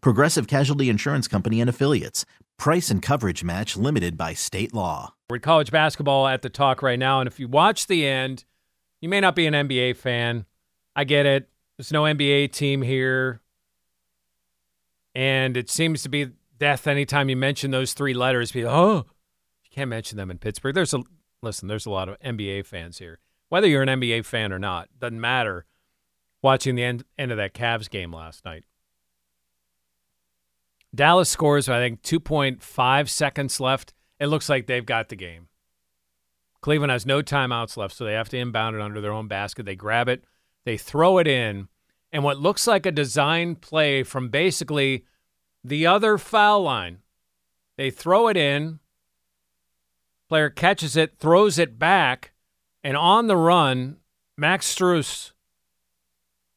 Progressive Casualty Insurance Company and Affiliates. Price and coverage match limited by state law. We're college basketball at the talk right now, and if you watch the end, you may not be an NBA fan. I get it. There's no NBA team here. And it seems to be death anytime you mention those three letters. Oh, you can't mention them in Pittsburgh. There's a listen. There's a lot of NBA fans here. Whether you're an NBA fan or not, doesn't matter. Watching the end end of that Cavs game last night, Dallas scores. I think 2.5 seconds left. It looks like they've got the game. Cleveland has no timeouts left, so they have to inbound it under their own basket. They grab it, they throw it in, and what looks like a design play from basically the other foul line. They throw it in. Player catches it, throws it back, and on the run, Max Strus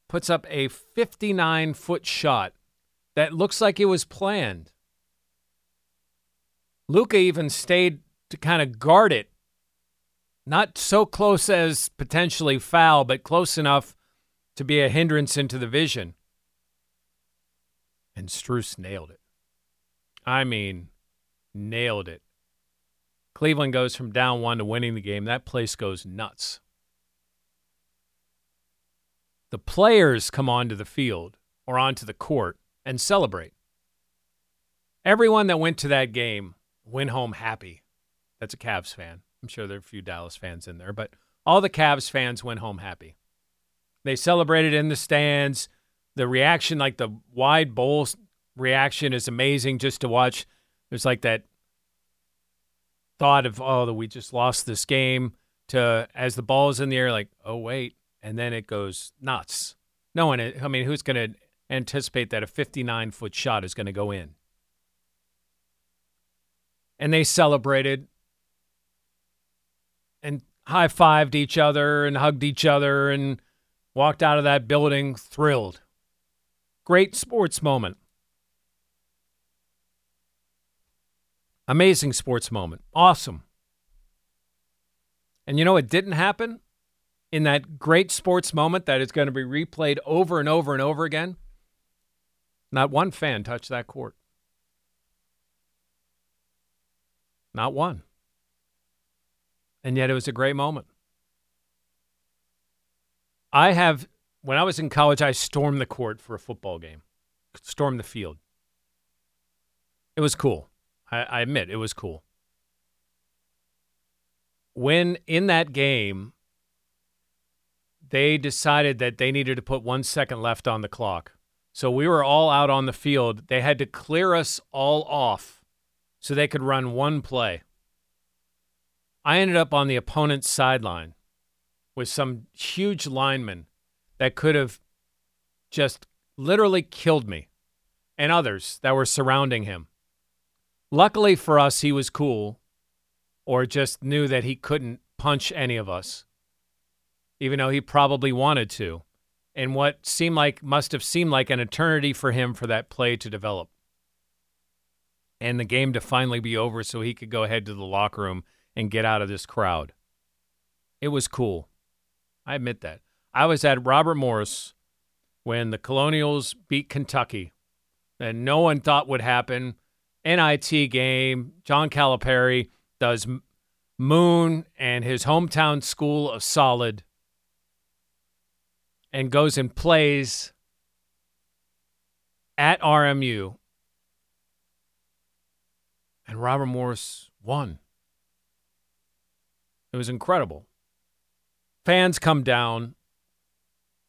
puts up a 59 foot shot that looks like it was planned. Luka even stayed to kind of guard it. Not so close as potentially foul, but close enough to be a hindrance into the vision. And Strus nailed it. I mean, nailed it. Cleveland goes from down one to winning the game. That place goes nuts. The players come onto the field or onto the court and celebrate. Everyone that went to that game went home happy. That's a Cavs fan. I'm sure there are a few Dallas fans in there, but all the Cavs fans went home happy. They celebrated in the stands. The reaction, like the wide bowl reaction, is amazing just to watch. There's like that thought of, oh, that we just lost this game to as the ball is in the air, like, oh, wait. And then it goes nuts. No one, I mean, who's going to anticipate that a 59 foot shot is going to go in? And they celebrated and high fived each other and hugged each other and walked out of that building thrilled. Great sports moment. Amazing sports moment. Awesome. And you know it didn't happen in that great sports moment that is going to be replayed over and over and over again? Not one fan touched that court. Not one. And yet it was a great moment. I have, when I was in college, I stormed the court for a football game, stormed the field. It was cool. I, I admit it was cool. When in that game, they decided that they needed to put one second left on the clock. So we were all out on the field. They had to clear us all off so they could run one play. I ended up on the opponent's sideline with some huge lineman that could have just literally killed me and others that were surrounding him. Luckily for us, he was cool or just knew that he couldn't punch any of us, even though he probably wanted to. And what seemed like must have seemed like an eternity for him for that play to develop and the game to finally be over so he could go ahead to the locker room and get out of this crowd. It was cool. I admit that. I was at Robert Morris when the Colonials beat Kentucky, and no one thought would happen. NIT game. John Calipari does Moon and his hometown school of solid and goes and plays at RMU and Robert Morris won. It was incredible. Fans come down.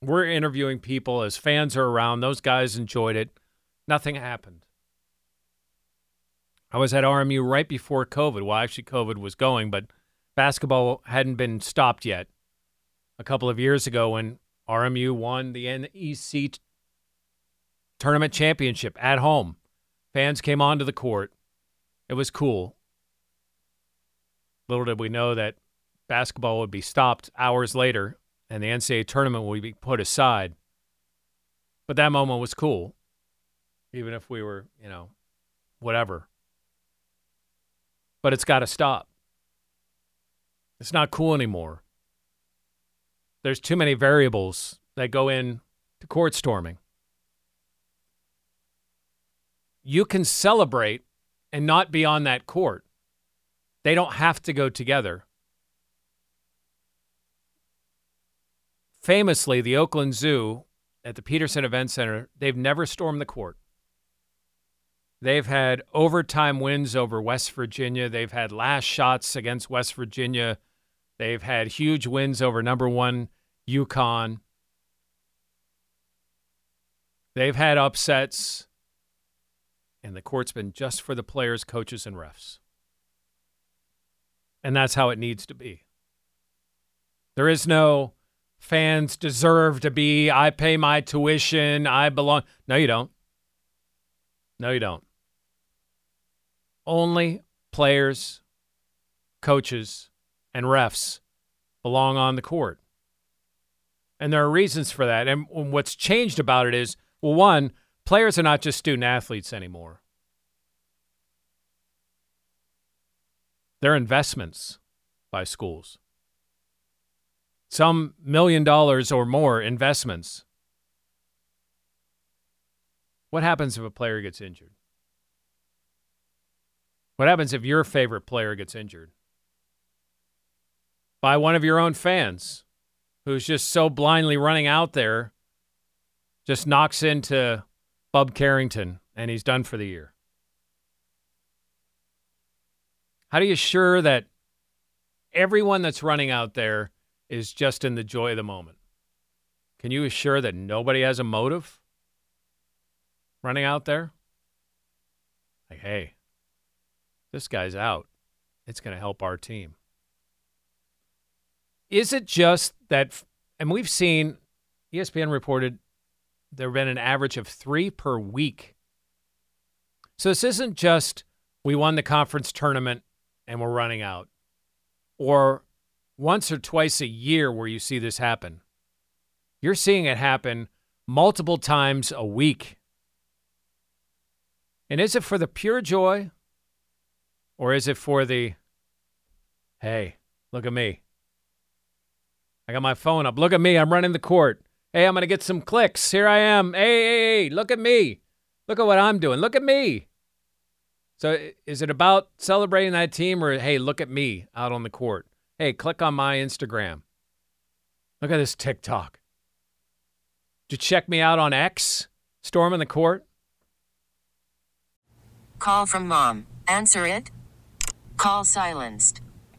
We're interviewing people as fans are around. Those guys enjoyed it. Nothing happened. I was at RMU right before COVID. Well, actually, COVID was going, but basketball hadn't been stopped yet. A couple of years ago, when RMU won the NEC tournament championship at home, fans came onto the court. It was cool. Little did we know that basketball would be stopped hours later and the NCAA tournament would be put aside. But that moment was cool, even if we were, you know, whatever. But it's got to stop. It's not cool anymore. There's too many variables that go in to court storming. You can celebrate and not be on that court. They don't have to go together. Famously, the Oakland Zoo at the Petersen Event Center, they've never stormed the court. They've had overtime wins over West Virginia. They've had last shots against West Virginia. They've had huge wins over number one UConn. They've had upsets, and the court's been just for the players, coaches, and refs. And that's how it needs to be. There is no fans deserve to be. I pay my tuition. I belong. No, you don't. No, you don't. Only players, coaches, and refs belong on the court. And there are reasons for that. And what's changed about it is well, one, players are not just student athletes anymore, they're investments by schools some million dollars or more investments. What happens if a player gets injured? What happens if your favorite player gets injured? By one of your own fans who's just so blindly running out there, just knocks into Bub Carrington and he's done for the year. How do you assure that everyone that's running out there is just in the joy of the moment. Can you assure that nobody has a motive running out there? Like, hey, this guy's out. It's going to help our team. Is it just that, and we've seen, ESPN reported there have been an average of three per week. So this isn't just we won the conference tournament and we're running out, or once or twice a year where you see this happen. You're seeing it happen multiple times a week. And is it for the pure joy or is it for the, hey, look at me? I got my phone up. Look at me. I'm running the court. Hey, I'm going to get some clicks. Here I am. Hey, hey, hey, look at me. Look at what I'm doing. Look at me. So is it about celebrating that team or, hey, look at me out on the court? Hey, click on my Instagram. Look at this TikTok. Did you check me out on X? Storm in the court? Call from mom. Answer it. Call silenced.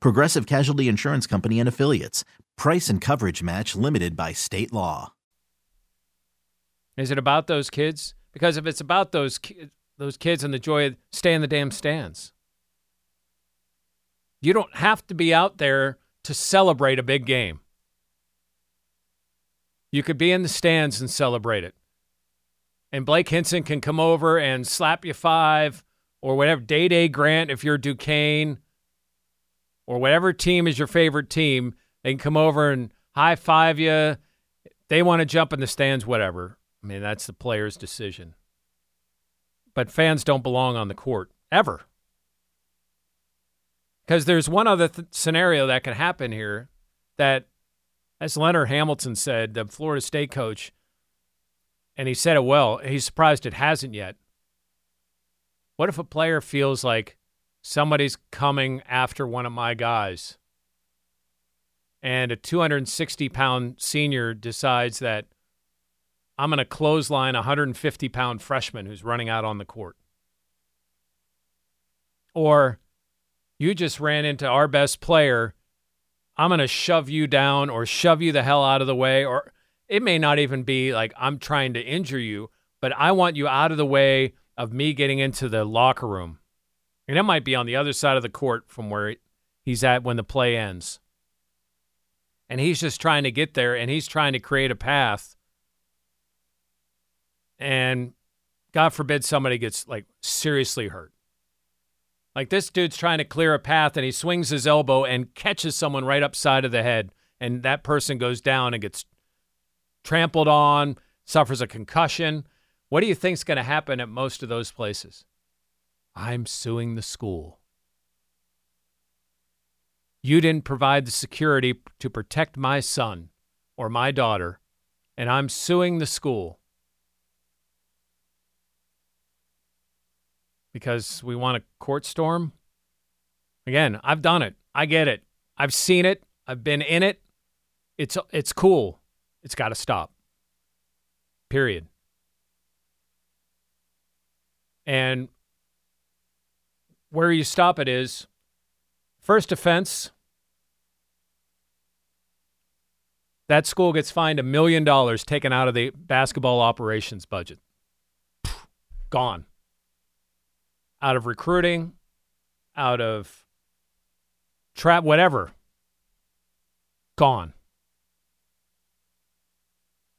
Progressive Casualty Insurance Company and Affiliates. Price and coverage match limited by state law. Is it about those kids? Because if it's about those ki- those kids and the joy of stay in the damn stands. You don't have to be out there to celebrate a big game. You could be in the stands and celebrate it. And Blake Hinson can come over and slap you five or whatever. Dae Dae Grant, if you're Duquesne, or whatever team is your favorite team, they can come over and high five you. They want to jump in the stands, whatever. I mean, that's the player's decision. But fans don't belong on the court ever. Because there's one other th- scenario that can happen here that, as Leonard Hamilton said, the Florida State coach, and he said it well, he's surprised it hasn't yet. What if a player feels like somebody's coming after one of my guys and a 260 pound senior decides that I'm going to clothesline a 150 pound freshman who's running out on the court? Or you just ran into our best player. I'm going to shove you down or shove you the hell out of the way. Or it may not even be like I'm trying to injure you, but I want you out of the way of me getting into the locker room. And it might be on the other side of the court from where he's at when the play ends. And he's just trying to get there and he's trying to create a path. And God forbid somebody gets like seriously hurt. Like this dude's trying to clear a path and he swings his elbow and catches someone right upside of the head. And that person goes down and gets trampled on, suffers a concussion. What do you think's going to happen at most of those places? I'm suing the school. You didn't provide the security to protect my son or my daughter, and I'm suing the school. Because we want a court storm? Again, I've done it. I get it. I've seen it. I've been in it. It's it's cool. It's got to stop. Period. And where you stop it is first offense. That school gets fined a million dollars taken out of the basketball operations budget. Gone. Out of recruiting, out of trap, whatever. Gone.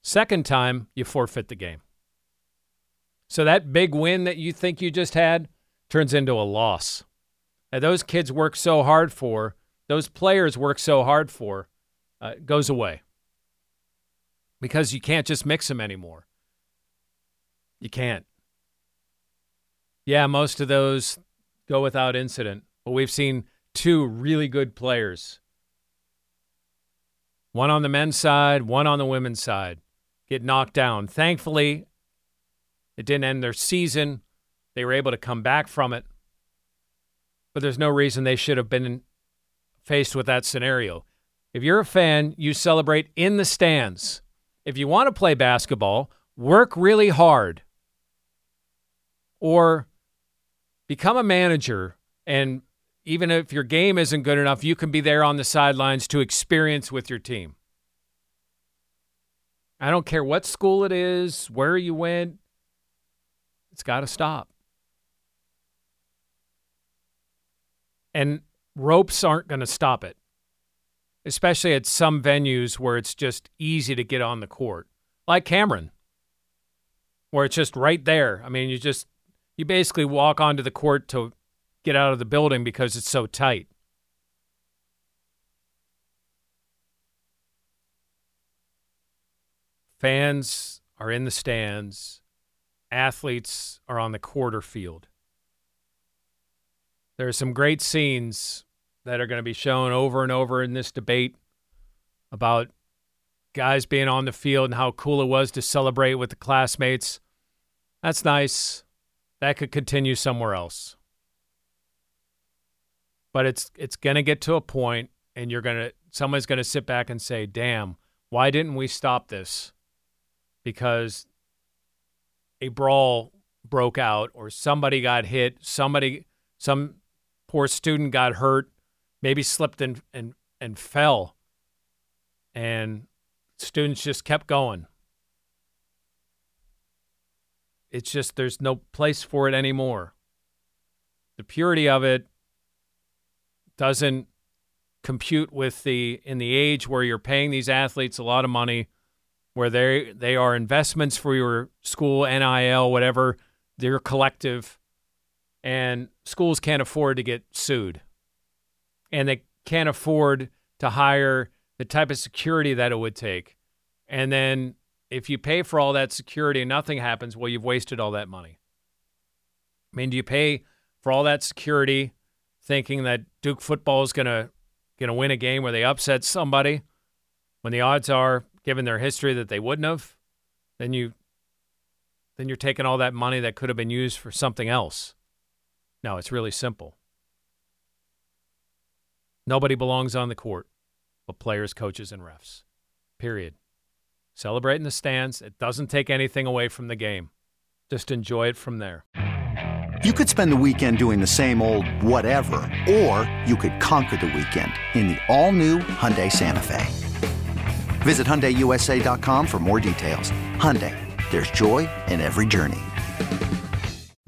Second time, you forfeit the game. So that big win that you think you just had turns into a loss. And those kids work so hard for, those players work so hard for, uh, goes away. Because you can't just mix them anymore. You can't. Yeah, most of those go without incident, but we've seen two really good players one on the men's side, one on the women's side get knocked down. Thankfully, it didn't end their season. They were able to come back from it. But there's no reason they should have been faced with that scenario. If you're a fan, you celebrate in the stands. If you want to play basketball, work really hard. Or become a manager and even if your game isn't good enough, you can be there on the sidelines to experience with your team. I don't care what school it is, where you went, it's got to stop. And ropes aren't going to stop it, especially at some venues where it's just easy to get on the court, like Cameron, where it's just right there. I mean, you just, you basically walk onto the court to get out of the building because it's so tight. Fans are in the stands, athletes are on the quarter field. There are some great scenes that are going to be shown over and over in this debate about guys being on the field and how cool it was to celebrate with the classmates. That's nice. That could continue somewhere else. But it's it's going to get to a point and you're going to someone's going to sit back and say, "Damn, Why didn't we stop this? Because a brawl broke out or somebody got hit, somebody some poor student got hurt, maybe slipped and and, and fell. And students just kept going. It's just there's no place for it anymore. The purity of it doesn't compute with the in the age where you're paying these athletes a lot of money, where they they are investments for your school, NIL, whatever, they're collective, and schools can't afford to get sued. And they can't afford to hire the type of security that it would take. And then if you pay for all that security and nothing happens, well, you've wasted all that money. I mean, do you pay for all that security thinking that Duke football is going to going to win a game where they upset somebody when the odds are given their history that they wouldn't have? Then you then you're taking all that money that could have been used for something else. No, it's really simple. Nobody belongs on the court but players, coaches, and refs. Period. Celebrate in the stands. It doesn't take anything away from the game. Just enjoy it from there. You could spend the weekend doing the same old whatever, or you could conquer the weekend in the all-new Hyundai Santa Fe. Visit HyundaiUSA.com for more details. Hyundai, there's joy in every journey.